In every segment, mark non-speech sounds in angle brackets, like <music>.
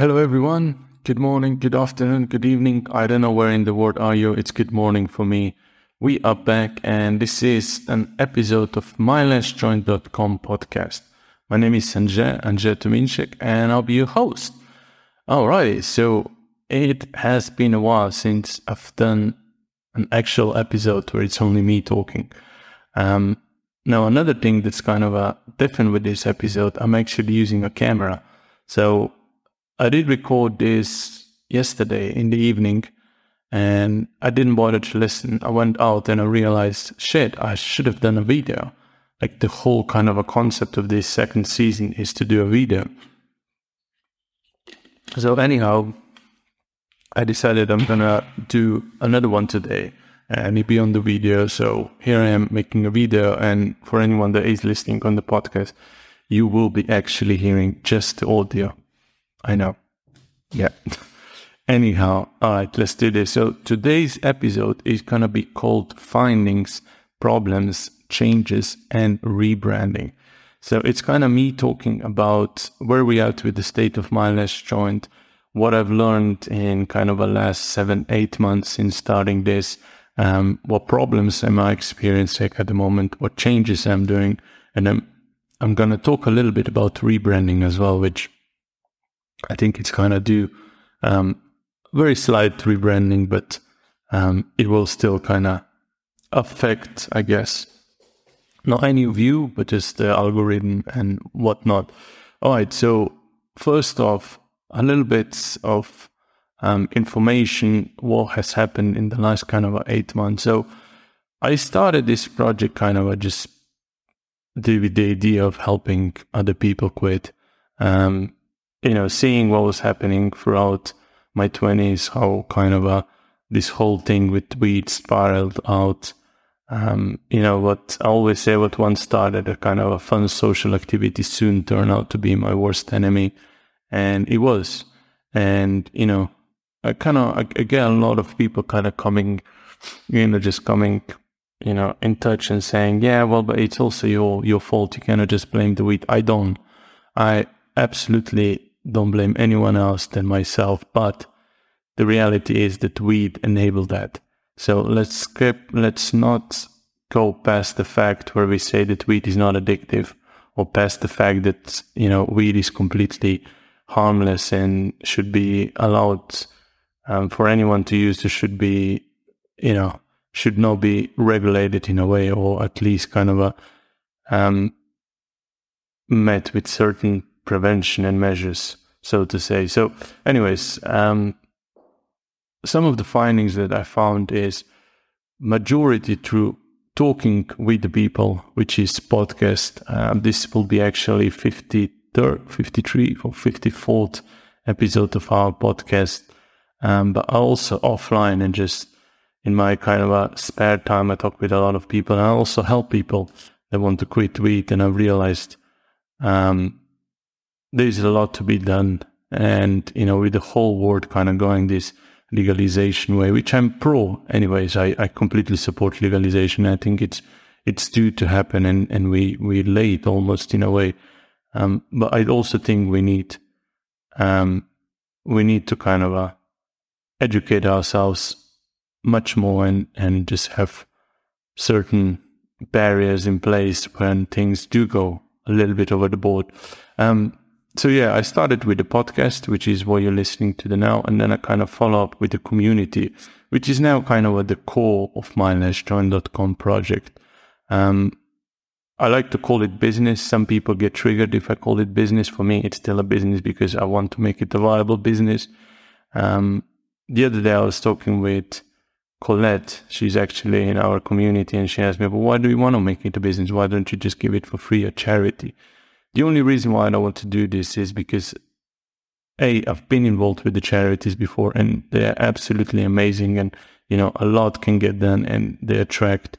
Hello, everyone. Good morning, good afternoon, good evening. I don't know where in the world are you. It's good morning for me. We are back, and this is an episode of MyLastJoint.com podcast. My name is Sanjay, Sanjay Tuminchik, and I'll be your host. Alrighty, so it has been a while since I've done an actual episode where it's only me talking. Um, now, another thing that's kind of uh, different with this episode, I'm actually using a camera. So I did record this yesterday in the evening and I didn't bother to listen. I went out and I realized, shit, I should have done a video. Like the whole kind of a concept of this second season is to do a video. So anyhow, I decided I'm gonna do another one today and it be on the video. So here I am making a video and for anyone that is listening on the podcast, you will be actually hearing just the audio. I know. Yeah. <laughs> Anyhow, all right, let's do this. So today's episode is going to be called Findings, Problems, Changes, and Rebranding. So it's kind of me talking about where we at with the state of my last joint, what I've learned in kind of the last seven, eight months in starting this, um, what problems am I experiencing at the moment, what changes I'm doing, and then I'm going to talk a little bit about rebranding as well, which I think it's going to do um, very slight rebranding, but um, it will still kind of affect, I guess, not any you, but just the algorithm and whatnot. All right, so first off, a little bit of um, information what has happened in the last kind of eight months. So I started this project kind of just with the idea of helping other people quit. Um, you know, seeing what was happening throughout my 20s, how kind of a, this whole thing with weed spiraled out. Um, you know, what I always say, what once started a kind of a fun social activity soon turned out to be my worst enemy. And it was. And, you know, I kind of, get a lot of people kind of coming, you know, just coming, you know, in touch and saying, yeah, well, but it's also your, your fault. You cannot just blame the weed. I don't. I absolutely don't blame anyone else than myself. But the reality is that weed enabled that. So let's skip, let's not go past the fact where we say that weed is not addictive or past the fact that, you know, weed is completely harmless and should be allowed um, for anyone to use. There should be, you know, should not be regulated in a way or at least kind of a, um, met with certain prevention and measures, so to say. So, anyways, um, some of the findings that I found is majority through talking with the people, which is podcast. Um, this will be actually 53rd, 53 or 54th episode of our podcast. Um, but also offline and just in my kind of a spare time, I talk with a lot of people and I also help people that want to quit weed. And I realized, um, there's a lot to be done. And, you know, with the whole world kind of going this legalization way, which I'm pro anyways, I, I completely support legalization. I think it's, it's due to happen and, and we, we late almost in a way. Um, but I also think we need, um, we need to kind of, uh, educate ourselves much more and, and just have certain barriers in place when things do go a little bit over the board. Um, so yeah, I started with the podcast, which is what you're listening to the now, and then I kind of follow up with the community, which is now kind of at the core of my lastjoint.com project. Um, I like to call it business. Some people get triggered if I call it business. For me, it's still a business because I want to make it a viable business. Um, the other day I was talking with Colette. She's actually in our community and she asked me, but why do you want to make it a business? Why don't you just give it for free or charity? The only reason why I want to do this is because a I've been involved with the charities before and they're absolutely amazing and you know a lot can get done and they attract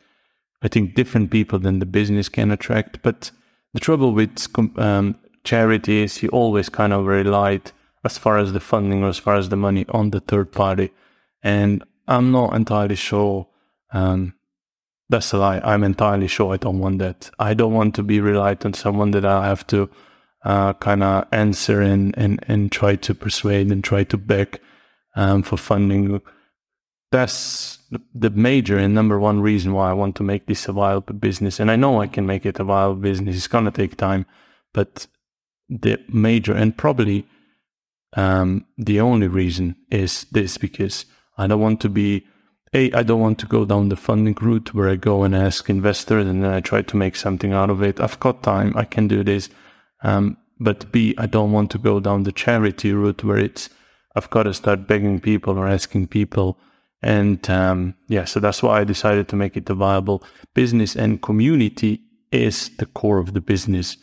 I think different people than the business can attract. But the trouble with um, charity is you always kind of rely as far as the funding or as far as the money on the third party, and I'm not entirely sure um, that's a lie. I'm entirely sure I don't want that. I don't want to be reliant on someone that I have to uh, kind of answer and, and, and try to persuade and try to beg um, for funding. That's the major and number one reason why I want to make this a viable business. And I know I can make it a viable business. It's going to take time, but the major and probably um, the only reason is this because I don't want to be a I don't want to go down the funding route where I go and ask investors and then I try to make something out of it. I've got time, I can do this. Um, but B, I don't want to go down the charity route where it's I've got to start begging people or asking people. And um, yeah, so that's why I decided to make it a viable business. And community is the core of the business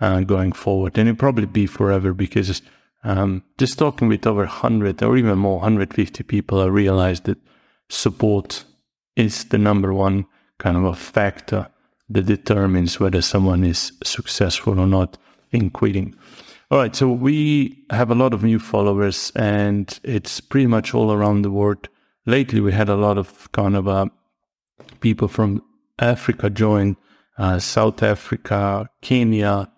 uh, going forward, and it'll probably be forever because um, just talking with over 100 or even more, 150 people, I realized that support is the number one kind of a factor that determines whether someone is successful or not in quitting. All right, so we have a lot of new followers, and it's pretty much all around the world. Lately, we had a lot of kind of uh, people from Africa join, uh, South Africa, Kenya,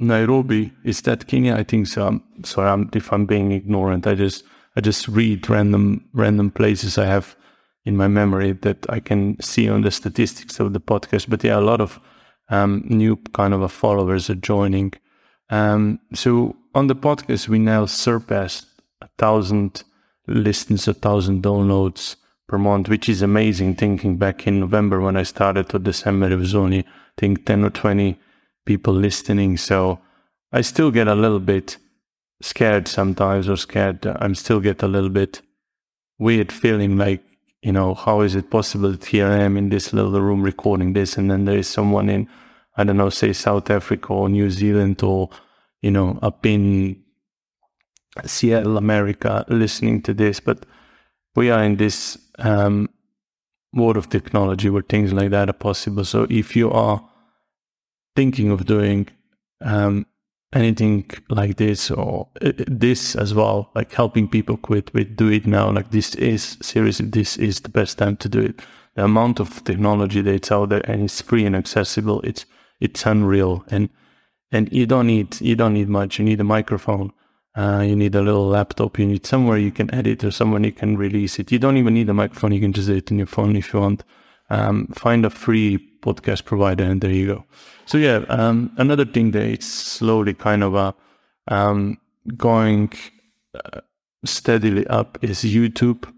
Nairobi. Is that Kenya? I think so. I'm sorry I'm, if I'm being ignorant. I just I just read random random places I have in my memory that I can see on the statistics of the podcast. But yeah, a lot of um, new kind of followers are joining. Um, so on the podcast, we now surpassed a thousand listens, a thousand downloads per month, which is amazing. Thinking back in November when I started to December, it was only I think ten or twenty people listening. So I still get a little bit scared sometimes, or scared. I'm still get a little bit weird feeling like you know, how is it possible that here I am in this little room recording this, and then there is someone in, I don't know, say South Africa or New Zealand or, you know, up in Seattle, America, listening to this. But we are in this um, world of technology where things like that are possible. So if you are thinking of doing um, anything like this or uh, this as well, like helping people quit with do it now. Like this is seriously, this is the best time to do it. The amount of technology that's out there and it's free and accessible. It's, it's unreal. And, and you don't need, you don't need much. You need a microphone. Uh, you need a little laptop. You need somewhere you can edit or somewhere you can release it. You don't even need a microphone. You can just do it in your phone if you want. Um, find a free podcast provider and there you go. So yeah, um, another thing that it's slowly kind of uh, um, going uh, steadily up is YouTube.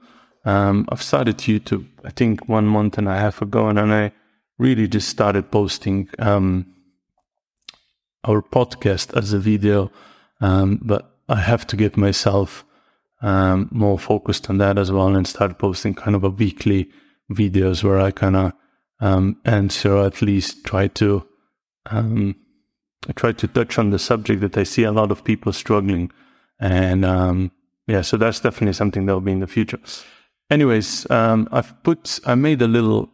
Um, I've started YouTube, I think one month and a half ago, and I really just started posting um, our podcast as a video. Um, but I have to get myself um, more focused on that as well and start posting kind of a weekly videos where I kind of um, answer, or at least try to um, try to touch on the subject that I see a lot of people struggling. And um, yeah, so that's definitely something that will be in the future. Anyways, um, I've put, I made a little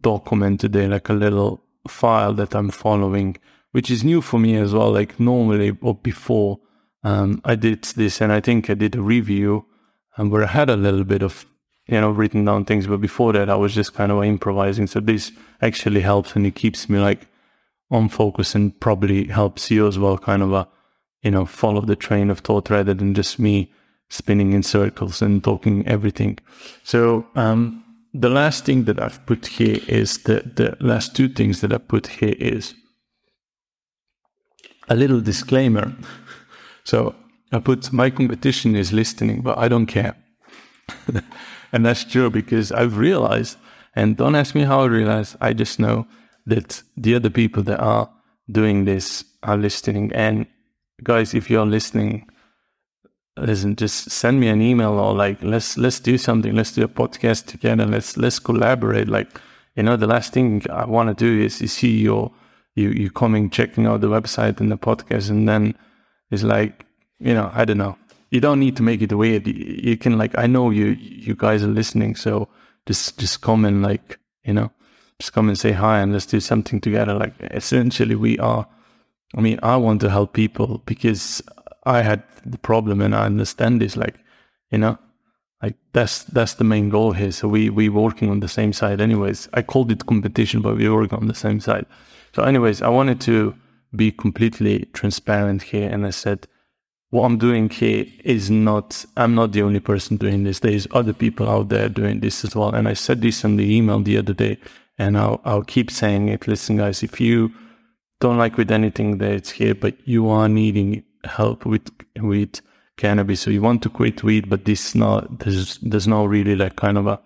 document today, like a little file that I'm following, which is new for me as well. Like normally or before, um, I did this and I think I did a review um, where I had a little bit of you know, written down things. But before that, I was just kind of improvising. So this actually helps and it keeps me like on focus and probably helps you as well, kind of a, you know, follow the train of thought rather than just me spinning in circles and talking everything. So, um, the last thing that I've put here is the, the last two things that I put here is a little disclaimer. <laughs> So I put my competition is listening, but I don't care. <laughs> And that's true because I've realized, and don't ask me how I realized, I just know that the other people that are doing this are listening. And guys, if you're listening, listen, just send me an email or like let's let's do something. Let's do a podcast together. Let's let's collaborate. Like, you know, the last thing I want to do is, is see your you you coming, checking out the website and the podcast, and then it's like, you know, I don't know you don't need to make it weird. You can like, I know you, you guys are listening. So just, just come and like, you know, just come and say hi and let's do something together. Like essentially we are, I mean, I want to help people because I had the problem and I understand this. Like, you know, like that's, that's the main goal here. So we, we working on the same side anyways. I called it competition, but we work on the same side. So anyways, I wanted to be completely transparent here. And I said, what I'm doing here is not, I'm not the only person doing this. There's other people out there doing this as well. And I said this in the email the other day, and I'll, I'll keep saying it. Listen, guys, if you don't like with anything that's here, but you are needing help with, with cannabis, so you want to quit weed, but this not, there's, there's no really like kind of a,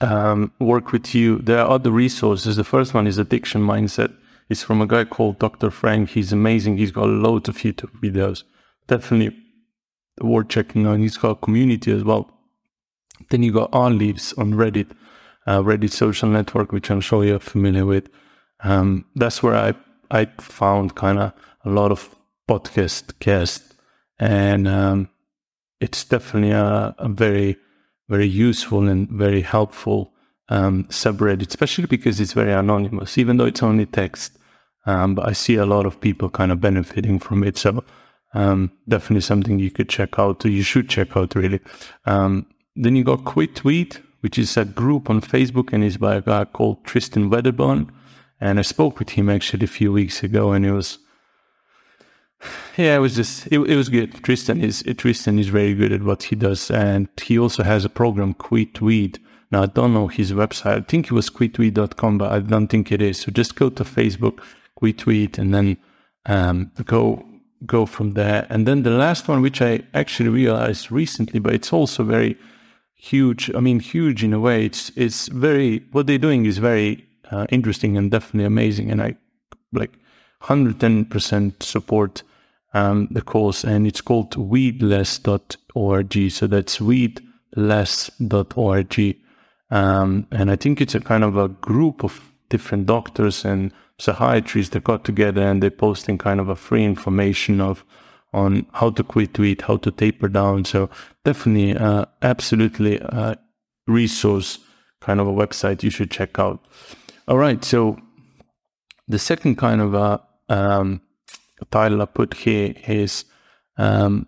um, work with you. There are other resources. The first one is addiction mindset is from a guy called Dr. Frank. He's amazing. He's got loads of YouTube videos. Definitely worth checking out. He's got a community as well. Then you got R Leaves on Reddit, uh, Reddit social network, which I'm sure you're familiar with. Um, that's where I I found kind of a lot of podcast guests, and um, it's definitely a, a, very very useful and very helpful um, subreddit, especially because it's very anonymous, even though it's only text. Um, but I see a lot of people kind of benefiting from it. So um, definitely something you could check out. You should check out really. Um, then you got Quit Weed, which is a group on Facebook and is by a guy called Tristan Wedderburn. And I spoke with him actually a few weeks ago, and it was, yeah, it was just, it, it was good. Tristan is Tristan is very good at what he does, and he also has a program, Quit Weed, now, I don't know his website. I think it was quitweed.com, but I don't think it is. So just go to Facebook, quitweed, and then um, go go from there. And then the last one, which I actually realized recently, but it's also very huge. I mean, huge in a way. It's it's very what they're doing is very uh, interesting and definitely amazing. And I like 110% support um, the course, and it's called weedless.org. So that's weedless.org. Um, and I think it's a kind of a group of different doctors and psychiatrists that got together and they're posting kind of a free information of on how to quit weed, how to taper down. So definitely, uh, absolutely a uh, resource kind of a website you should check out. All right. So the second kind of a um, title I put here is um,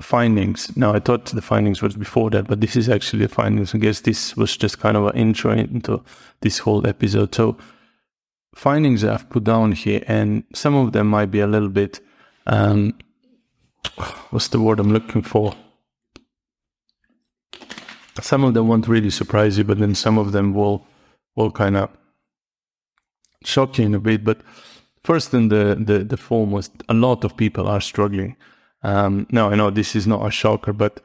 findings. Now, I thought the findings was before that, but this is actually the findings. I guess this was just kind of an intro into this whole episode. So, findings I've put down here, and some of them might be a little bit, um, what's the word I'm looking for? Some of them won't really surprise you, but then some of them will, will kind of shock you in a bit. But first, in the, the, the form was a lot of people are struggling um, now, I know this is not a shocker, but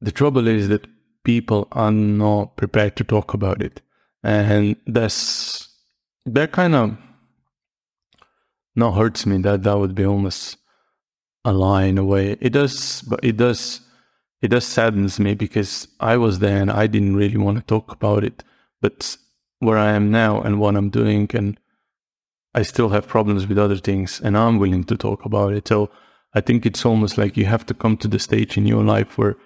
the trouble is that people are not prepared to talk about it. And that's, that kind of not hurts me. That, that would be almost a lie in a way. It does, but it does, it does saddens me because I was there and I didn't really want to talk about it. But where I am now and what I'm doing and I still have problems with other things and I'm willing to talk about it. So I think it's almost like you have to come to the stage in your life where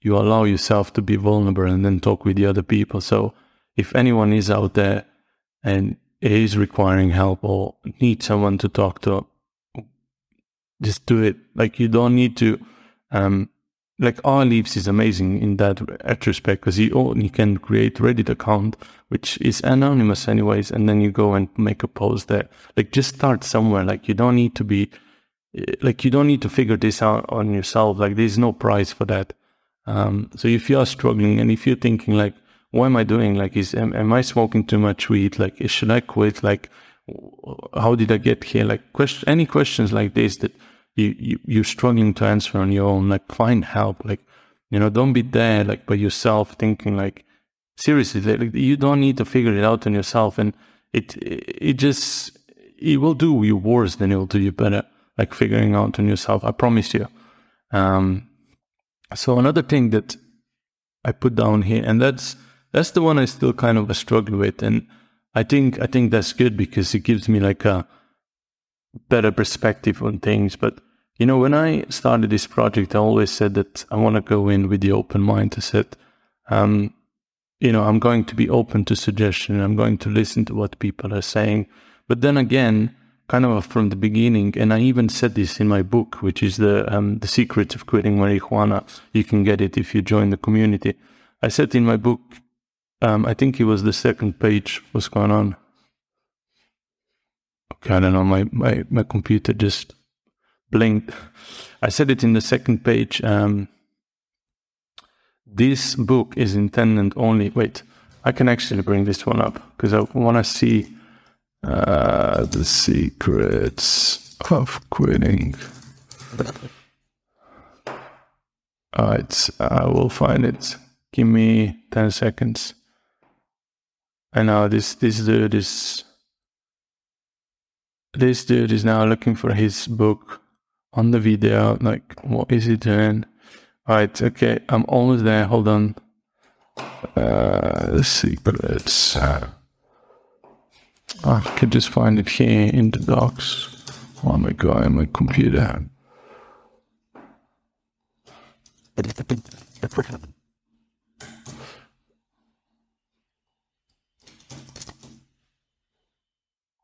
you allow yourself to be vulnerable and then talk with the other people. So if anyone is out there and is requiring help or needs someone to talk to, just do it. Like you don't need to, um, like R Leaves is amazing in that retrospect because you, you can create Reddit account, which is anonymous anyways. And then you go and make a post there. Like just start somewhere. Like you don't need to be like you don't need to figure this out on yourself. Like there's no price for that. Um, so if you are struggling and if you're thinking like, what am I doing? Like, is am, am I smoking too much weed? Like, should I quit? Like, how did I get here? Like, question, any questions like this that you, you you're struggling to answer on your own. Like, find help. Like, you know, don't be there like by yourself thinking like, seriously, like you don't need to figure it out on yourself, and it it just it will do you worse than it will do you better like figuring out on yourself. I promise you. Um, so another thing that I put down here, and that's that's the one I still kind of struggle with, and I think I think that's good because it gives me like a better perspective on things. But you know, when I started this project, I always said that I want to go in with the open mind. I said, um, you know, I'm going to be open to suggestion. I'm going to listen to what people are saying. But then again, kind of from the beginning, and I even said this in my book, which is the um, the secrets of quitting marijuana. You can get it if you join the community. I said in my book, um, I think it was the second page. What's going on? Okay, I don't know. My, my, my computer just blinked. I said it in the second page. Um, this book is intended only. Wait, I can actually bring this one up because I want to see uh, the secrets of quitting. Alright, I will find it. Give me 10 seconds. I know this, this dude is. This dude is now looking for his book on the video. Like, what is he doing? Alright, okay, I'm almost there. Hold on. Uh, the secrets. Uh, I could just find it here in the docs. Oh my god, my computer.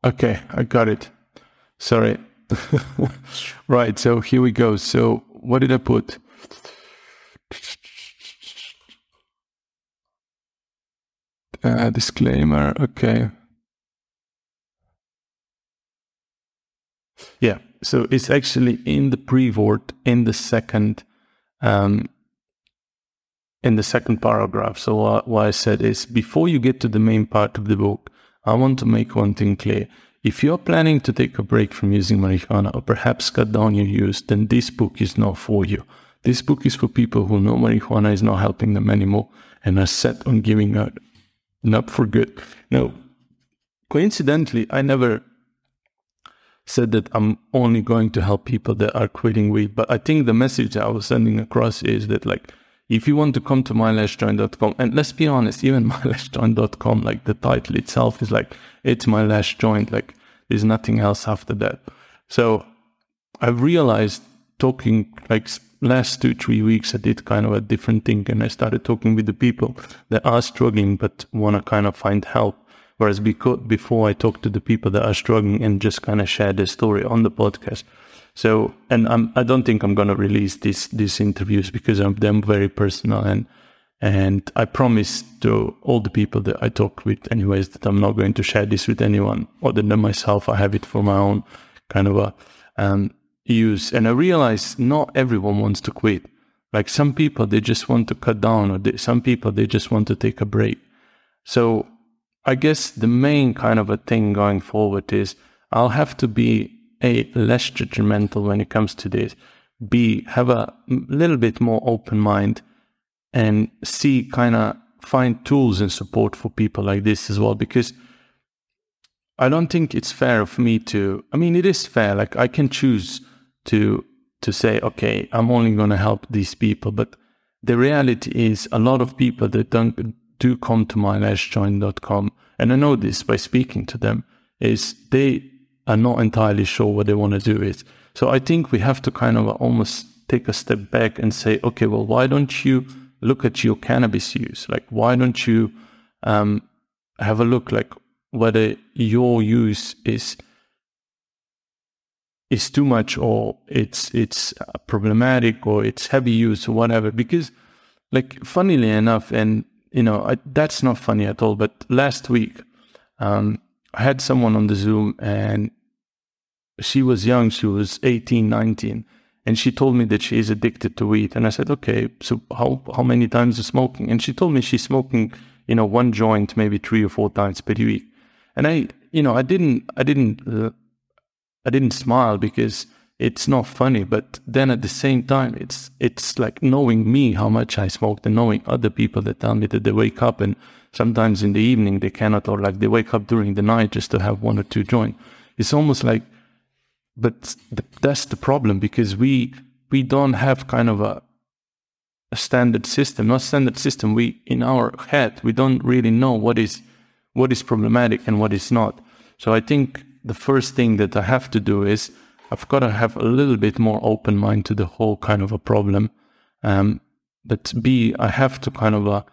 Okay, I got it. Sorry. <laughs> right, so here we go. So, what did I put? Uh, disclaimer, okay. Yeah, so it's actually in the pre-word in the second um, in the second paragraph. So what, I said is before you get to the main part of the book, I want to make one thing clear. If you're planning to take a break from using marijuana or perhaps cut down your use, then this book is not for you. This book is for people who know marijuana is not helping them anymore and are set on giving up, up for good. Now, coincidentally, I never said that I'm only going to help people that are quitting weed. But I think the message I was sending across is that like if you want to come to mylastjoint.com, and let's be honest, even <laughs> mylastjoint.com, like the title itself is like it's my last joint, like there's nothing else after that. So I've realized talking like last two, three weeks, I did kind of a different thing and I started talking with the people that are struggling but want to kind of find help. Whereas before I talk to the people that are struggling and just kind of share their story on the podcast. So, and I'm, I don't think I'm going to release these, these interviews because I'm them very personal and, and I promise to all the people that I talk with anyways that I'm not going to share this with anyone other than myself. I have it for my own kind of a, um, use. And I realize not everyone wants to quit. Like some people, they just want to cut down or they, some people, they just want to take a break. So I guess the main kind of a thing going forward is I'll have to be a less judgmental when it comes to this. B have a little bit more open mind and C kind of find tools and support for people like this as well because I don't think it's fair for me to I mean it is fair like I can choose to to say okay I'm only going to help these people but the reality is a lot of people that don't do come to mylastjoint.com, and I know this by speaking to them, is they are not entirely sure what they want to do with. So I think we have to kind of almost take a step back and say, okay, well, why don't you look at your cannabis use? Like, why don't you um, have a look, like whether your use is is too much or it's it's problematic or it's heavy use or whatever because like funnily enough and you know, I, that's not funny at all. But last week, um, I had someone on the Zoom and she was young. She was 18, 19. And she told me that she is addicted to weed. And I said, okay, so how, how many times is smoking? And she told me she's smoking, you know, one joint, maybe three or four times per week. And I, you know, I didn't, I didn't, uh, I didn't smile because it's not funny but then at the same time it's it's like knowing me how much i smoked and knowing other people that tell me that they wake up and sometimes in the evening they cannot or like they wake up during the night just to have one or two joint it's almost like but that's the problem because we we don't have kind of a, a standard system not standard system. We in our head we don't really know what is what is problematic and what is not. So i think the first thing that i have to do is I've got to have a little bit more open mind to the whole kind of a problem. Um, but B, I have to kind of uh,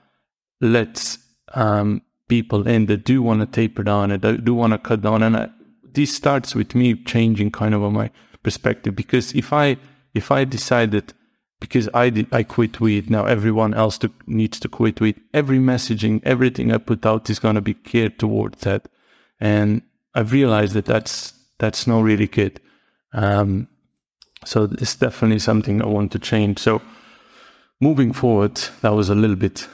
let um, people in that do want to taper down and do want to cut down. And I, this starts with me changing kind of my perspective because if I if I decide that because I did I quit weed now everyone else to, needs to quit weed every messaging everything I put out is going to be geared towards that and I've realized that that's that's not really good. Um, so it's definitely something I want to change. So moving forward, that was a little bit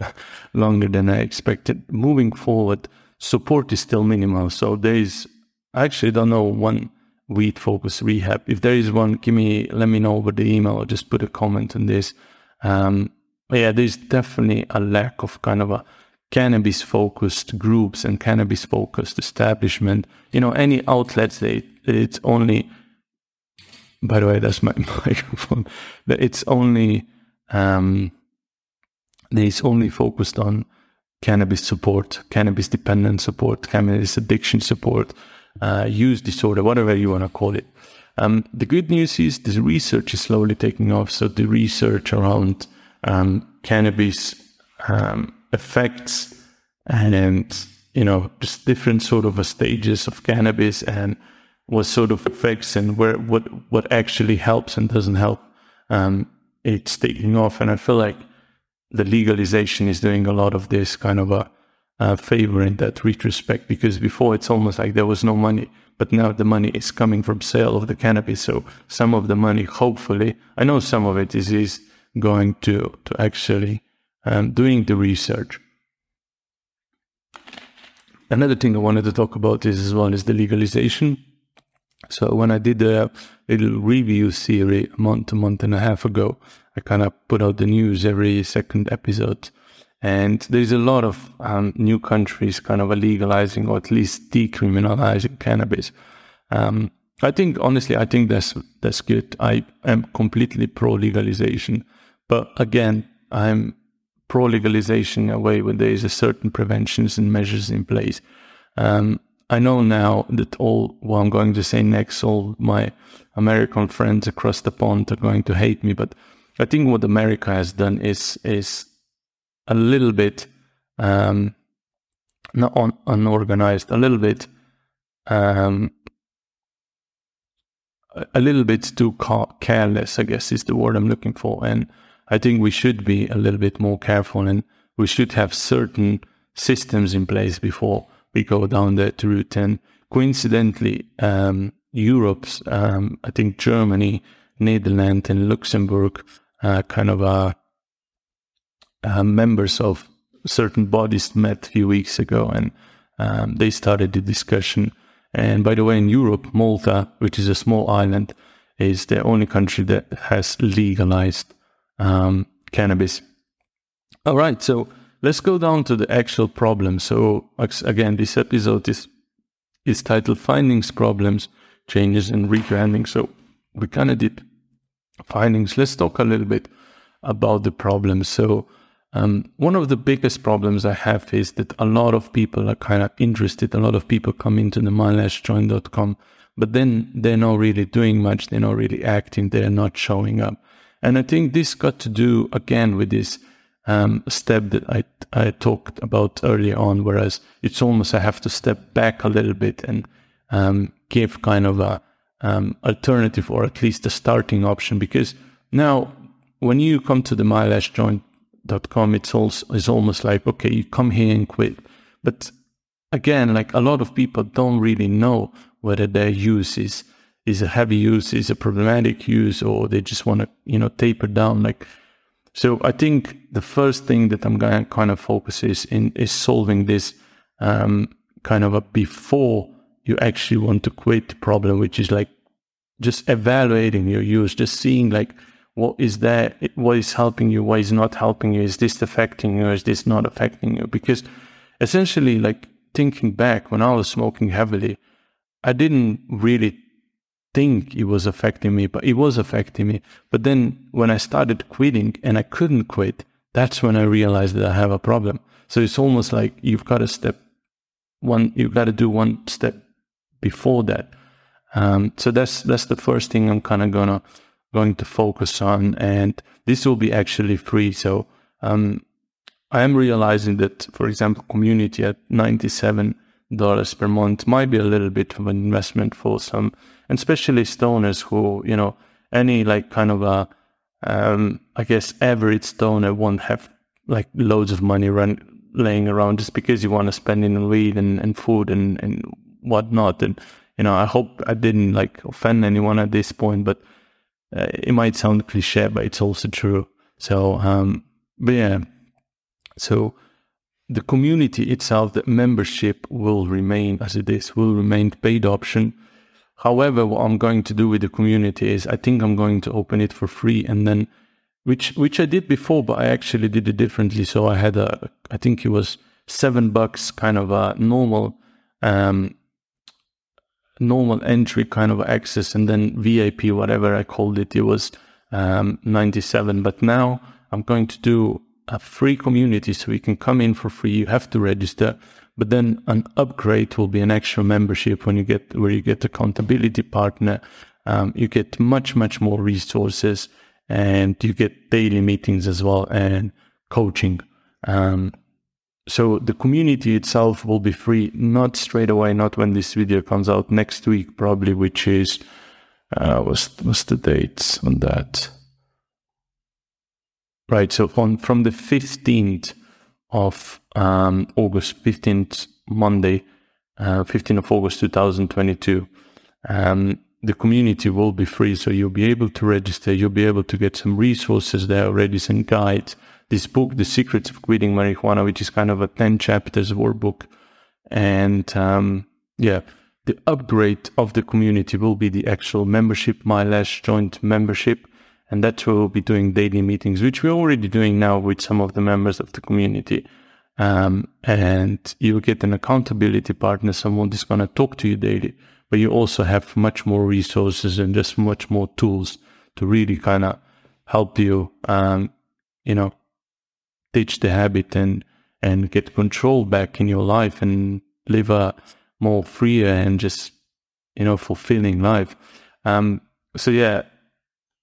<laughs> longer than I expected. Moving forward, support is still minimal. So there is, I actually don't know one weed focus rehab. If there is one, give me, let me know over the email or just put a comment on this. Um, yeah, there's definitely a lack of kind of a cannabis focused groups and cannabis focused establishment. You know, any outlets, they, it's only, by the way, that's my <laughs> microphone, it's only, um, it's only focused on cannabis support, cannabis dependent support, cannabis addiction support, uh, use disorder, whatever you want to call it. Um, the good news is the research is slowly taking off. So the research around um, cannabis um, effects and, and, you know just different sort of stages of cannabis and what sort of effects and where what what actually helps and doesn't help. Um, it's taking off, and I feel like the legalization is doing a lot of this kind of a favor in that retrospect because before it's almost like there was no money, but now the money is coming from sale of the cannabis. So some of the money, hopefully, I know some of it is, is going to, to actually um, doing the research. Another thing I wanted to talk about is as well is the legalization. So when I did a little review series a month, a month and a half ago, I kind of put out the news every second episode. And there's a lot of um, new countries kind of legalizing or at least decriminalizing cannabis. Um, I think honestly, I think that's that's good. I am completely pro legalization, but again, I'm pro legalization in a way when there is a certain preventions and measures in place. Um, I know now that all what I'm going to say next, all my American friends across the pond are going to hate me, but I think what America has done is is a little bit um, not un- unorganized, a little bit um, a little bit too ca- careless. I guess is the word I'm looking for, and I think we should be a little bit more careful, and we should have certain systems in place before we go down that route. And coincidentally, um, Europe's, um, I think Germany, Netherlands, and Luxembourg uh, kind of uh, uh, members of certain bodies met a few weeks ago and um, they started the discussion. And by the way, in Europe, Malta, which is a small island, is the only country that has legalized um, cannabis. All right, so let's go down to the actual problem. So again, this episode is is titled "Findings, Problems, Changes, and Rebranding." So we kind of did findings. Let's talk a little bit about the problems. So, um, one of the biggest problems I have is that a lot of people are kind of interested. A lot of people come into the mylastjoint.com, but then they're not really doing much. They're not really acting. They're not showing up. And I think this got to do again with this um, step that I, I talked about earlier on, whereas it's almost I have to step back a little bit and um, give kind of a um, alternative or at least a starting option. Because now when you come to the mylastjoint.com it's also it's almost like okay you come here and quit. But again like a lot of people don't really know whether their use is is a heavy use is a problematic use or they just want to you know taper down. Like so i think the first thing that i'm going to kind of focus is in is solving this um, kind of a before you actually want to quit problem, which is like just evaluating your use, just seeing like what is there, what is helping you, what is not helping you, is this affecting you, is this not affecting you? Because essentially, like thinking back when I was smoking heavily, I didn't really think it was affecting me, but it was affecting me. But then when I started quitting and I couldn't quit, that's when I realized that I have a problem. So it's almost like you've got to step one, you've got to do one step before that. Um, so that's that's the first thing I'm kind of gonna going to focus on, and this will be actually free. So um, I am realizing that, for example, community at ninety seven dollars per month might be a little bit of an investment for some, and especially stoners who you know any like kind of a um, I guess average stoner won't have like loads of money run laying around just because you want to spend it on weed and, and food and, and whatnot. And you know, I hope I didn't like offend anyone at this point, but uh, it might sound cliche, but it's also true. So, um, but yeah, so the community itself, the membership will remain as it is, will remain paid option. However, what I'm going to do with the community is I think I'm going to open it for free and then which which I did before, but I actually did it differently. So I had a I think it was seven bucks kind of a normal um normal entry kind of access and then VIP, whatever I called it, it was um 97. But now I'm going to do a free community so you can come in for free. You have to register, but then an upgrade will be an extra membership when you get where you get accountability partner. Um, you get much much more resources, and you get daily meetings as well and coaching. Um, so the community itself will be free, not straight away, not when this video comes out next week, probably, which is uh, what's what's the dates on that? Right. So on from the 15th of um, August, 15th Monday, uh, 15th of August 2022, um, the community will be free. So you'll be able to register. You'll be able to get some resources there already, some guides. This book, The Secrets of Quitting Marijuana, which is kind of a 10 chapters workbook. And um, yeah, the upgrade of the community will be the actual membership, my last joint membership and that's we'll be doing daily meetings, which we're already doing now with some of the members of the community. Um, and you'll get an accountability partner, someone that's going to talk to you daily, but you also have much more resources and just much more tools to really kind of help you, um, you know, teach the habit and, and get control back in your life and live a more freer and just, you know, fulfilling life. Um, so yeah,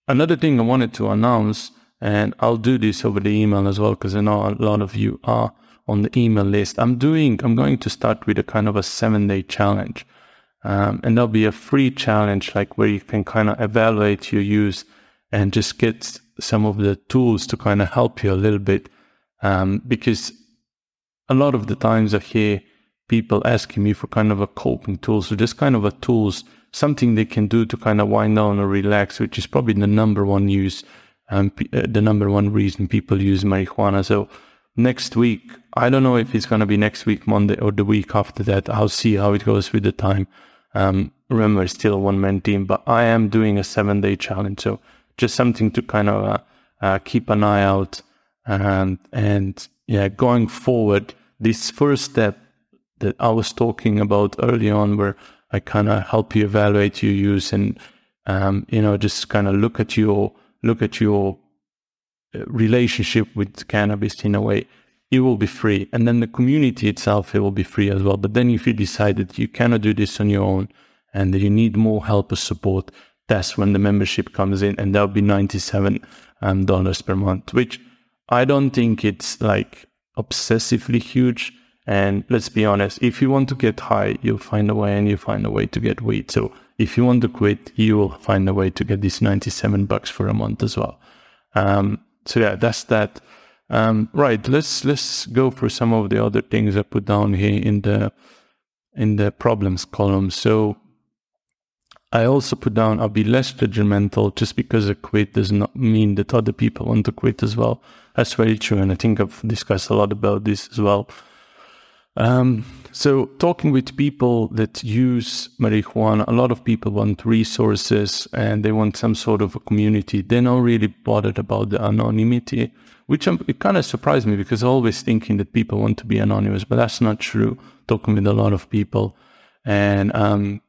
Another thing I wanted to announce, and I'll do this over the email as well, because I know a lot of you are on the email list. I'm doing, I'm going to start with a kind of a seven day challenge. Um, and there'll be a free challenge, like where you can kind of evaluate your use and just get some of the tools to kind of help you a little bit. Um, because a lot of the times I hear people asking me for kind of a coping tool. So just kind of a tools something they can do to kind of wind down or relax, which is probably the number one use, um, uh, the number one reason people use marijuana. So next week, I don't know if it's going to be next week, Monday, or the week after that. I'll see how it goes with the time. Um, remember, still one man team, but I am doing a seven day challenge. So just something to kind of uh, uh, keep an eye out. And, and yeah, going forward, this first step that I was talking about early on, where I kind of help you evaluate your use and, um, you know, just kind of look at your, look at your uh, relationship with cannabis in a way. It will be free. And then the community itself, it will be free as well. But then if you decide that you cannot do this on your own and that you need more help or support, that's when the membership comes in and that'll be 97 um, dollars per month, which I don't think it's like obsessively huge and let's be honest, if you want to get high, you'll find a way and you find a way to get weed. So if you want to quit, you will find a way to get this 97 bucks for a month as well. Um, so yeah, that's that. Um, right. Let's, let's go through some of the other things I put down here in the, in the problems column. So I also put down, I'll be less judgmental just because I quit does not mean that other people want to quit as well. That's very true. And I think I've discussed a lot about this as well. Um, so, talking with people that use marijuana, a lot of people want resources and they want some sort of a community. They're not really bothered about the anonymity, which I'm, it kind of surprised me because I'm always thinking that people want to be anonymous, but that's not true. Talking with a lot of people. And um,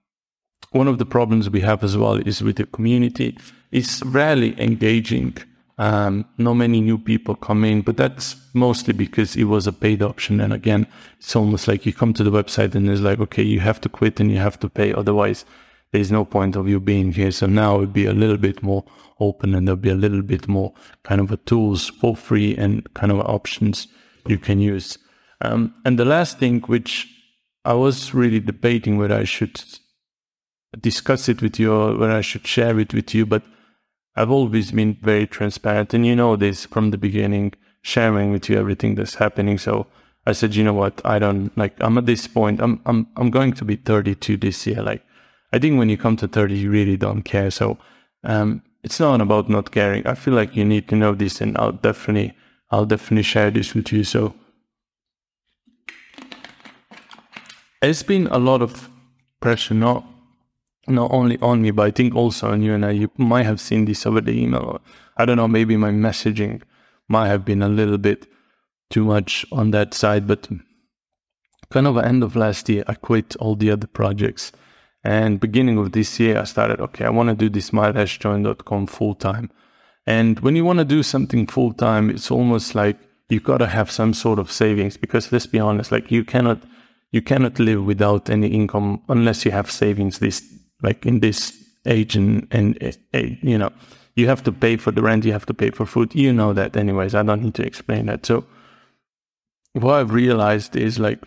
one of the problems we have as well is with the community, it's rarely engaging um, not many new people come in, but that's mostly because it was a paid option. And again, it's almost like you come to the website and it's like, okay, you have to quit and you have to pay. Otherwise, there's no point of you being here. So now it'd be a little bit more open and there'll be a little bit more kind of a tools for free and kind of options you can use. Um, and the last thing, which I was really debating whether I should discuss it with you or whether I should share it with you, but I've always been very transparent, and you know this from the beginning, sharing with you everything that's happening. So I said, you know what? I don't like. I'm at this point. I'm I'm I'm going to be 32 this year. Like I think when you come to 30, you really don't care. So, um, it's not about not caring. I feel like you need to know this and I'll definitely, I'll definitely share this with you. So it's been a lot of pressure, not, not only on me, but I think also on you and I, you might have seen this over the email. I don't know, maybe my messaging might have been a little bit too much on that side, but kind of end of last year, I quit all the other projects. And beginning of this year, I started, okay, I want to do this my-join.com full time. And when you want to do something full time, it's almost like you've got to have some sort of savings because let's be honest, like you cannot, you cannot live without any income unless you have savings this, like in this age and, and, eh, eh, you know, you have to pay for the rent, you have to pay for food. You know that anyways. I don't need to explain that. So what I've realized is like,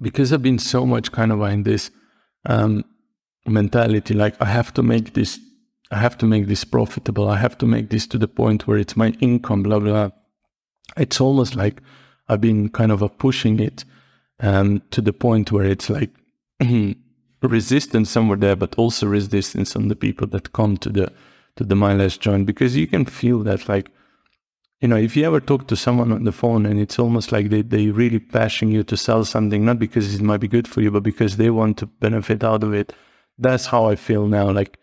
because I've been so much kind of in this um, mentality, like I have to make this, I have to make this profitable. I have to make this to the point where it's my income, blah, blah. It's almost like I've been kind of pushing it um, to the point where it's like <clears throat> resistance somewhere there, but also resistance on the people that come to the, to the My Last Joint because you can feel that like you know, if you ever talk to someone on the phone and it's almost like they, they really passion you to sell something, not because it might be good for you, but because they want to benefit out of it. That's how I feel now. Like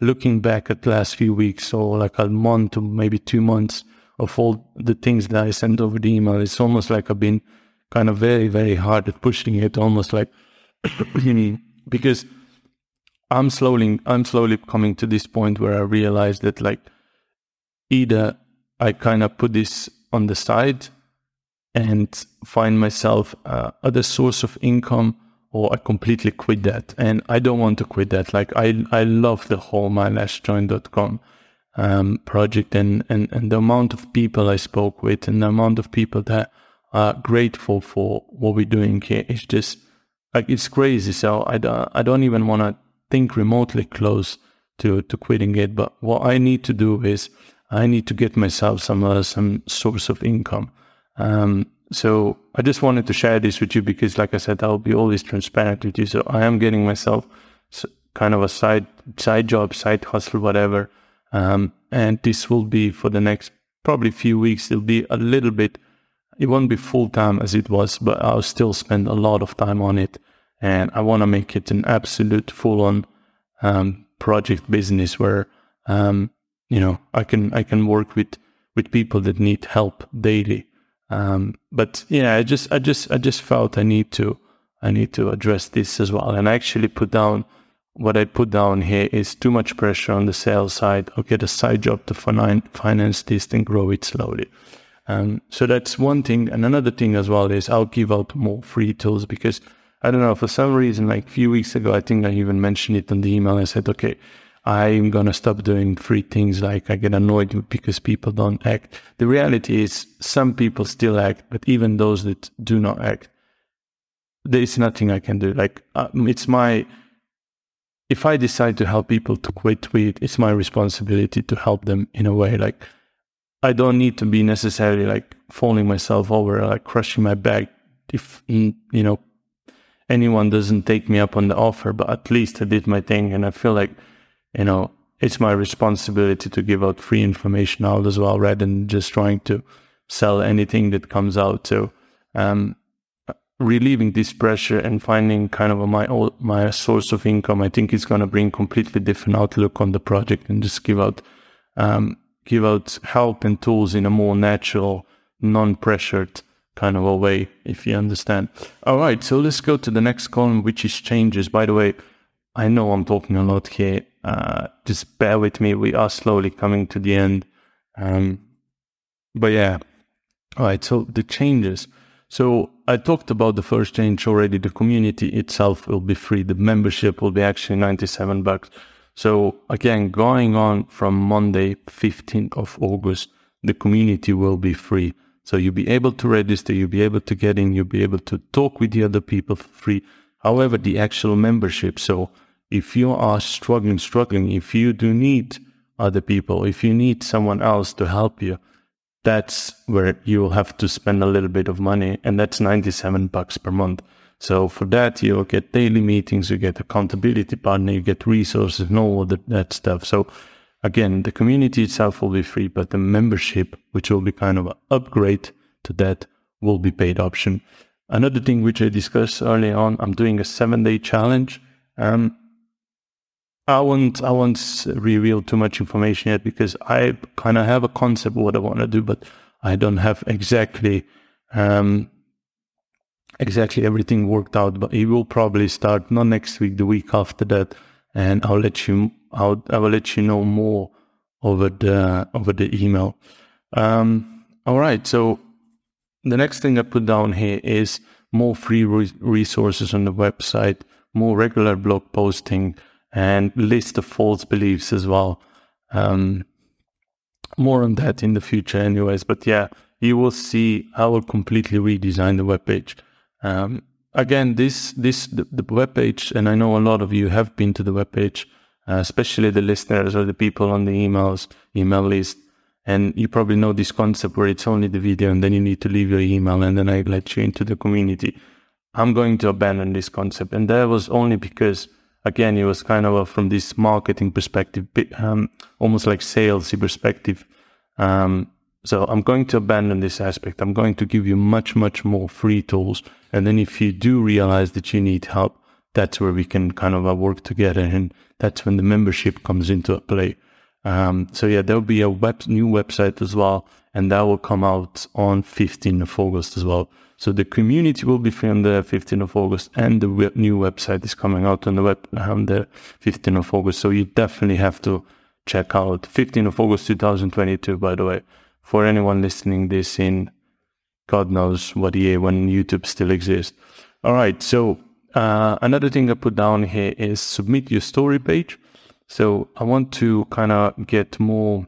looking back at last few weeks or like a month or maybe two months of all the things that I sent over the email, it's almost like I've been kind of very, very hard at pushing it, almost like <coughs> because I'm slowly I'm slowly coming to this point where I realize that like either I kind of put this on the side and find myself uh, other source of income or I completely quit that. And I don't want to quit that. Like I, I love the whole mylastjoint.com um, project and, and, and the amount of people I spoke with and the amount of people that are grateful for what we're doing here is just like, it's crazy. So I don't, I don't even want to think remotely close to, to quitting it. But what I need to do is I need to get myself some uh, some source of income. Um, so I just wanted to share this with you because, like I said, I'll be always transparent with you. So I am getting myself kind of a side side job, side hustle, whatever. Um, and this will be for the next probably few weeks. It'll be a little bit. It won't be full time as it was, but I'll still spend a lot of time on it. And I want to make it an absolute full on um, project business where um, you know i can i can work with with people that need help daily. Um, but yeah i just i just i just felt i need to i need to address this as well. And i actually put down what i put down here is too much pressure on the sales side. I'll get a side job to finance this and grow it slowly um, so that's one thing and another thing as well is i'll give out more free tools because i don't know for some reason like a few weeks ago i think i even mentioned it on the email i said okay I'm going to stop doing free things like I get annoyed because people don't act. The reality is some people still act, but even those that do not act, there is nothing I can do. Like uh, it's my, if I decide to help people to quit tweet, it's my responsibility to help them in a way. Like I don't need to be necessarily like falling myself over, like crushing my back if, you know, anyone doesn't take me up on the offer, but at least I did my thing. And I feel like, you know, it's my responsibility to give out free information out as well, rather than just trying to sell anything that comes out. So, um, relieving this pressure and finding kind of a, my my source of income, I think is going to bring completely different outlook on the project and just give out um, give out help and tools in a more natural, non-pressured kind of a way, if you understand. All right, so let's go to the next column, which is changes. By the way, I know I'm talking a lot here. Uh, just bear with me. We are slowly coming to the end. Um, but yeah. All right. So the changes. So I talked about the first change already. The community itself will be free. The membership will be actually 97 bucks. So again, going on from Monday, 15th of August, the community will be free. So you'll be able to register, you'll be able to get in, you'll be able to talk with the other people for free. However, the actual membership, so if you are struggling, struggling, if you do need other people, if you need someone else to help you, that's where you will have to spend a little bit of money. And that's 97 bucks per month. So for that, you'll get daily meetings, you get accountability partner, you get resources and all that, that stuff. So again, the community itself will be free, but the membership, which will be kind of an upgrade to that, will be paid option. Another thing which I discussed early on, I'm doing a seven day challenge. Um, I won't I won't reveal too much information yet because I kind of have a concept of what I want to do, but I don't have exactly um, exactly everything worked out, but it will probably start not next week, the week after that, and I'll let you I'll I will let you know more over the over the email. Um, all right, so the next thing I put down here is more free re- resources on the website, more regular blog posting, and list of false beliefs as well. Um, more on that in the future, anyways. But yeah, you will see I will completely redesign the webpage. Um, again, this this the, the webpage, and I know a lot of you have been to the webpage, uh, especially the listeners or the people on the emails email list. And you probably know this concept where it's only the video and then you need to leave your email and then I let you into the community. I'm going to abandon this concept. And that was only because, again, it was kind of a, from this marketing perspective, um, almost like salesy perspective. Um, so I'm going to abandon this aspect. I'm going to give you much, much more free tools. And then if you do realize that you need help, that's where we can kind of uh, work together. And that's when the membership comes into play. Um, so yeah, there'll be a web, new website as well. And that will come out on 15th of August as well. So the community will be free on the 15th of August and the web, new website is coming out on the web on the 15th of August. So you definitely have to check out 15th of August 2022, by the way for anyone listening this in God knows what year when YouTube still exists. All right, so uh, another thing I put down here is submit your story page. So I want to kind of get more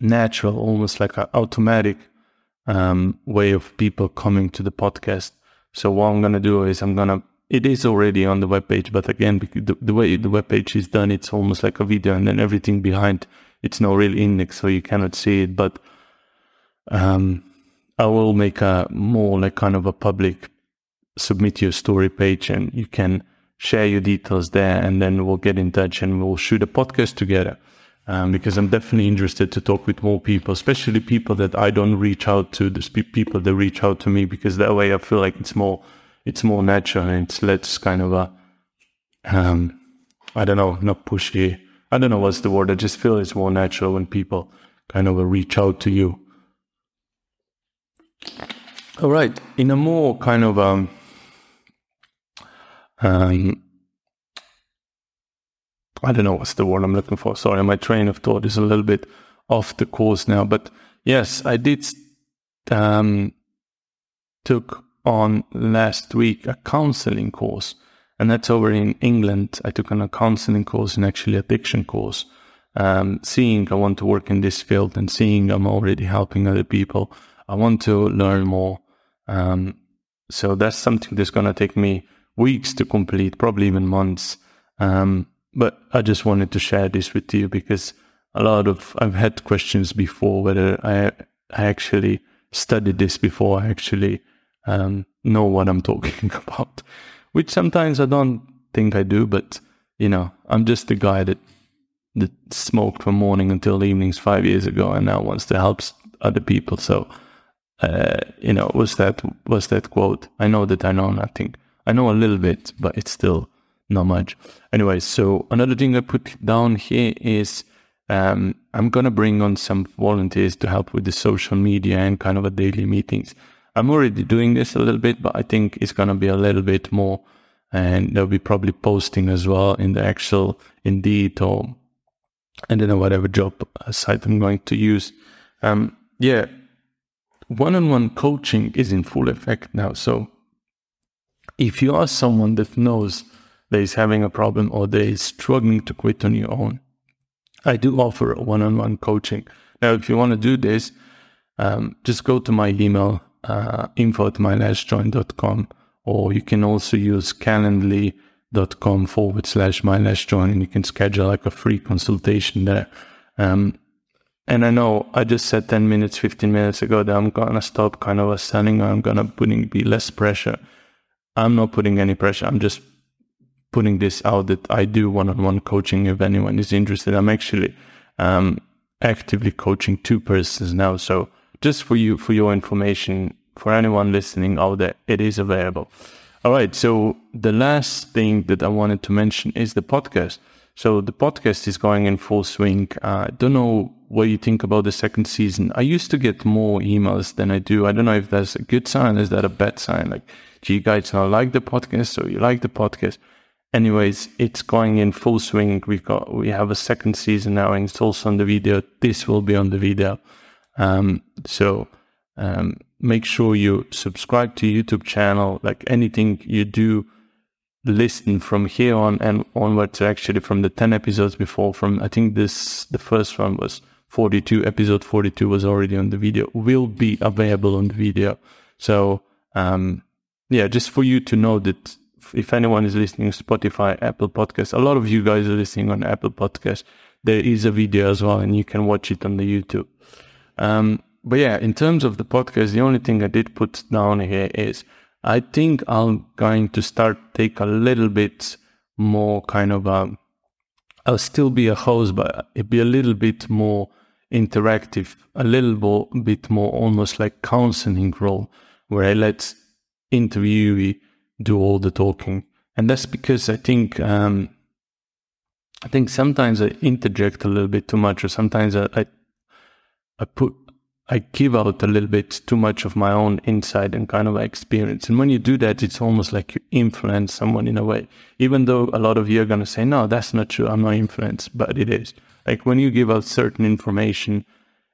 natural, almost like an automatic um, way of people coming to the podcast. So what I'm gonna do is I'm gonna. It is already on the webpage, but again, the, the way the webpage is done, it's almost like a video, and then everything behind it's no real index, so you cannot see it. But um, I will make a more like kind of a public submit your story page, and you can share your details there, and then we'll get in touch and we'll shoot a podcast together. Um, because I'm definitely interested to talk with more people, especially people that I don't reach out to. The people that reach out to me, because that way I feel like it's more, it's more natural and it's less kind of a, um, I don't know, not pushy, I don't know what's the word. I just feel it's more natural when people kind of reach out to you. All right, in a more kind of um, um, I don't know what's the word I'm looking for. Sorry, my train of thought is a little bit off the course now. But yes, I did um, took on last week a counseling course and that's over in England. I took on a counseling course and actually a addiction course. Um, seeing I want to work in this field and seeing I'm already helping other people, I want to learn more. Um, so that's something that's going to take me weeks to complete, probably even months. Um, but I just wanted to share this with you because a lot of I've had questions before whether I I actually studied this before I actually um, know what I'm <laughs> talking about which sometimes I don't think I do, but you know, I'm just the guy that that smoked from morning until evenings five years ago, and now wants to help other people. So, uh, you know, was that was that quote? I know that I know nothing. I know a little bit, but it's still not much. Anyway, so another thing I put down here is um, I'm gonna bring on some volunteers to help with the social media and kind of a daily meetings. I'm already doing this a little bit, but I think it's to be a little bit more. And they'll be probably posting as well in the actual Indeed or I don't know, whatever job site I'm going to use. Um, yeah, one on one coaching is in full effect now. So if you are someone that knows that is having a problem or they is struggling to quit on your own, I do offer one on one coaching. Now, if you want to do this, um, just go to my email uh, info at mylastjoint.com, or you can also use calendly.com forward slash mylastjoin, and you can schedule like a free consultation there. Um, and I know I just said 10 minutes, 15 minutes ago that I'm going to stop kind of selling, I'm going to putting be less pressure. I'm not putting any pressure. I'm just putting this out that I do one-on-one coaching if anyone is interested. I'm actually um, actively coaching two persons now. So just for you, for your information, for anyone listening out there, it is available. All right. So the last thing that I wanted to mention is the podcast. So the podcast is going in full swing. Uh, I don't know what you think about the second season. I used to get more emails than I do. I don't know if that's a good sign. Is that a bad sign? Like, do you guys not like the podcast? So you like the podcast? Anyways, it's going in full swing. We've got we have a second season now, and it's also on the video. This will be on the video. Um, so um, make sure you subscribe to YouTube channel. Like anything you do, listen from here on and onwards. Actually, from the ten episodes before, from I think this the first one was 42. Episode 42 was already on the video. Will be available on the video. So um, yeah, just for you to know that if anyone is listening Spotify, Apple Podcast, a lot of you guys are listening on Apple Podcast. There is a video as well, and you can watch it on the YouTube. Um, but yeah, in terms of the podcast, the only thing I did put down here is I think I'm going to start take a little bit more kind of um, I'll still be a host, but it'll be a little bit more interactive, a little bit more almost like counseling role, where I let interviewee do all the talking. And that's because I think um, I think sometimes I interject a little bit too much, or sometimes I, I, I put I give out a little bit too much of my own insight and kind of experience. And when you do that, it's almost like you influence someone in a way. Even though a lot of you are going to say, no, that's not true. I'm not influenced, but it is. Like when you give out certain information,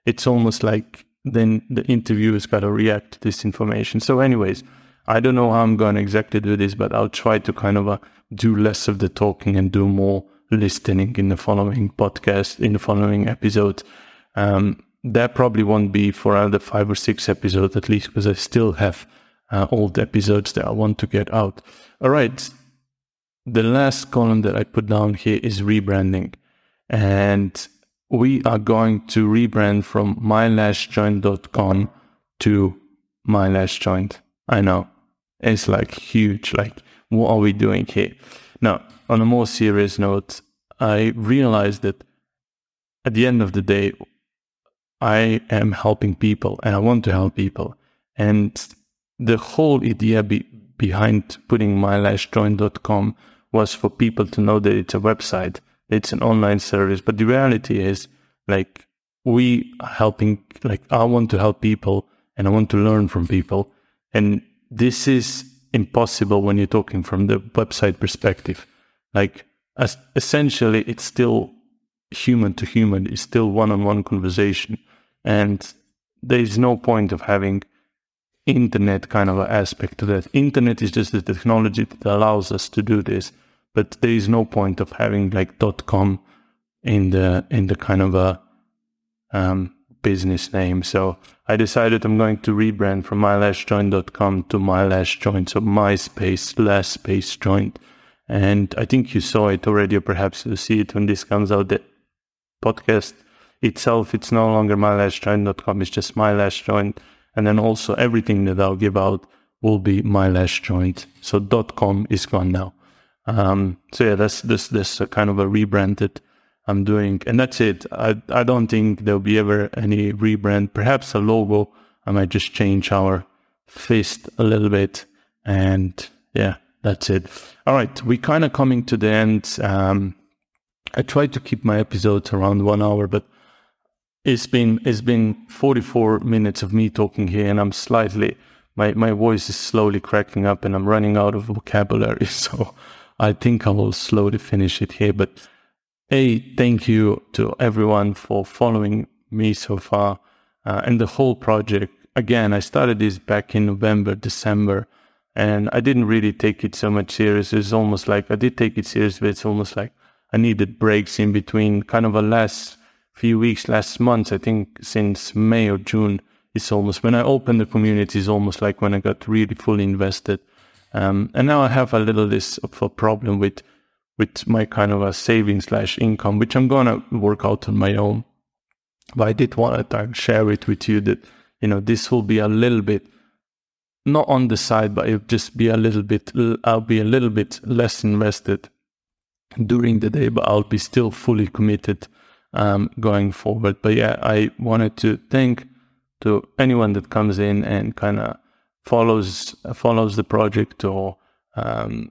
it's almost like then the interviewer's got to react to this information. So, anyways, I don't know how I'm going to exactly do this, but I'll try to kind of uh, do less of the talking and do more listening in the following podcast, in the following episode. Um, that probably won't be for another five or six episodes at least, because I still have uh, old episodes that I want to get out. All right. The last column that I put down here is rebranding. And we are going to rebrand from mylastjoint.com to mylastjoint. I know it's like huge. Like, what are we doing here? Now, on a more serious note, I realized that at the end of the day, I am helping people and I want to help people. And the whole idea be, behind putting mylastjoint.com was for people to know that it's a website, it's an online service. But the reality is, like, we are helping, like, I want to help people and I want to learn from people. And this is impossible when you're talking from the website perspective. Like, as essentially, it's still human to human, it's still one on one conversation. And there is no point of having internet kind of aspect to that. Internet is just the technology that allows us to do this, but there is no point of having like dot .com in the in the kind of a um, business name. So I decided I'm going to rebrand from mylastjoint.com to mylastjoint. So MySpace, last space joint. And I think you saw it already, or perhaps you'll see it when this comes out. The podcast itself, it's no longer mylastjoint.com, it's just mylastjoint. And then also everything that I'll give out will be mylastjoint. So .com is gone now. Um, so yeah, that's this this kind of a rebranded I'm doing, and that's it. I I don't think there'll be ever any rebrand. Perhaps a logo. I might just change our fist a little bit, and yeah, that's it. All right, we're kind of coming to the end. Um, I try to keep my episodes around one hour, but it's been it's been 44 minutes of me talking here, and I'm slightly my my voice is slowly cracking up, and I'm running out of vocabulary. <laughs> So I think I will slowly finish it here, but Hey, thank you to everyone for following me so far uh, and the whole project. Again, I started this back in November, December, and I didn't really take it so much serious. It's almost like I did take it serious, but it's almost like I needed breaks in between. Kind of a last few weeks, last months, I think since May or June, it's almost when I opened the community, it's almost like when I got really fully invested. Um, and now I have a little this of a problem with with my kind of a saving slash income, which I'm gonna work out on my own. But I did want to share it with you that you know this will be a little bit not on the side, but it'll just be a little bit, I'll be a little bit less invested during the day, but I'll be still fully committed um, going forward. But yeah, I wanted to thank to anyone that comes in and kind of follows follows the project or um,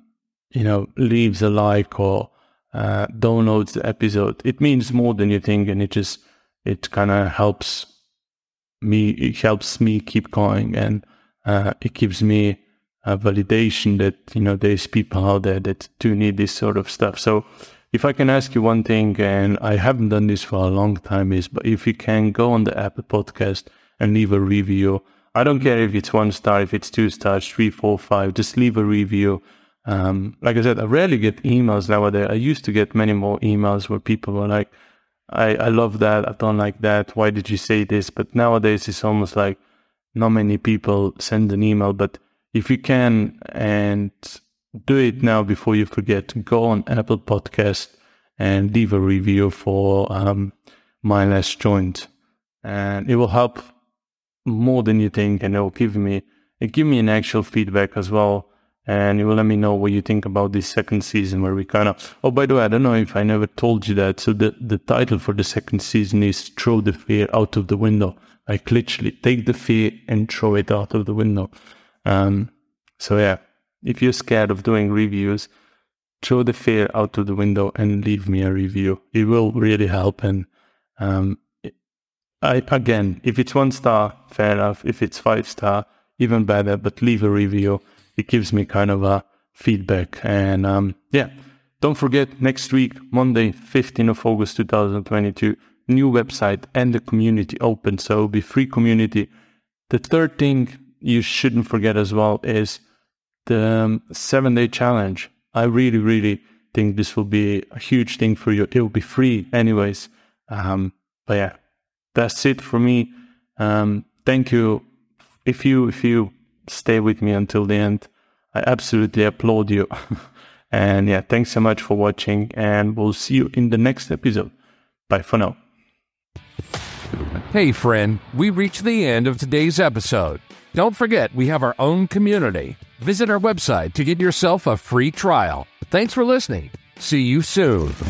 you know leaves a like or uh, downloads the episode. It means more than you think, and it just it kind of helps me. It helps me keep going, and uh, it gives me a validation that you know there's people out there that do need this sort of stuff. So if I can ask you one thing, and I haven't done this for a long time, is but if you can go on the Apple Podcast and leave a review. I don't care if it's one star, if it's two stars, three, four, five. Just leave a review. Um, like I said, I rarely get emails nowadays. I used to get many more emails where people were like, I, I love that. I don't like that. Why did you say this? But nowadays it's almost like not many people send an email. But if you can and do it now before you forget, go on Apple Podcast and leave a review for um, my last joint. And it will help more than you think and it will give me it give me an actual feedback as well. And you will let me know what you think about this second season where we kind of oh by the way i don't know if i never told you that. So the, the title for the second season is throw the fear out of the window. Like literally take the fear and throw it out of the window. Um so yeah if you're scared of doing reviews throw the fear out of the window and leave me a review it will really help and um I, again if it's one star fair enough if it's five star even better but leave a review it gives me kind of a feedback. And um, yeah, don't forget next week, Monday, 15th of August 2022, new website and the community open. So be free community. The third thing you shouldn't forget as well is the um, seven day challenge. I really, really think this will be a huge thing for you. It will be free anyways. Um, but yeah, that's it for me. Um, thank you. If you, if you stay with me until the end. I absolutely applaud you. <laughs> and yeah, thanks so much for watching, and we'll see you in the next episode. Bye for now. Hey, friend, we reached the end of today's episode. Don't forget, we have our own community. Visit our website to get yourself a free trial. Thanks for listening. See you soon. <laughs>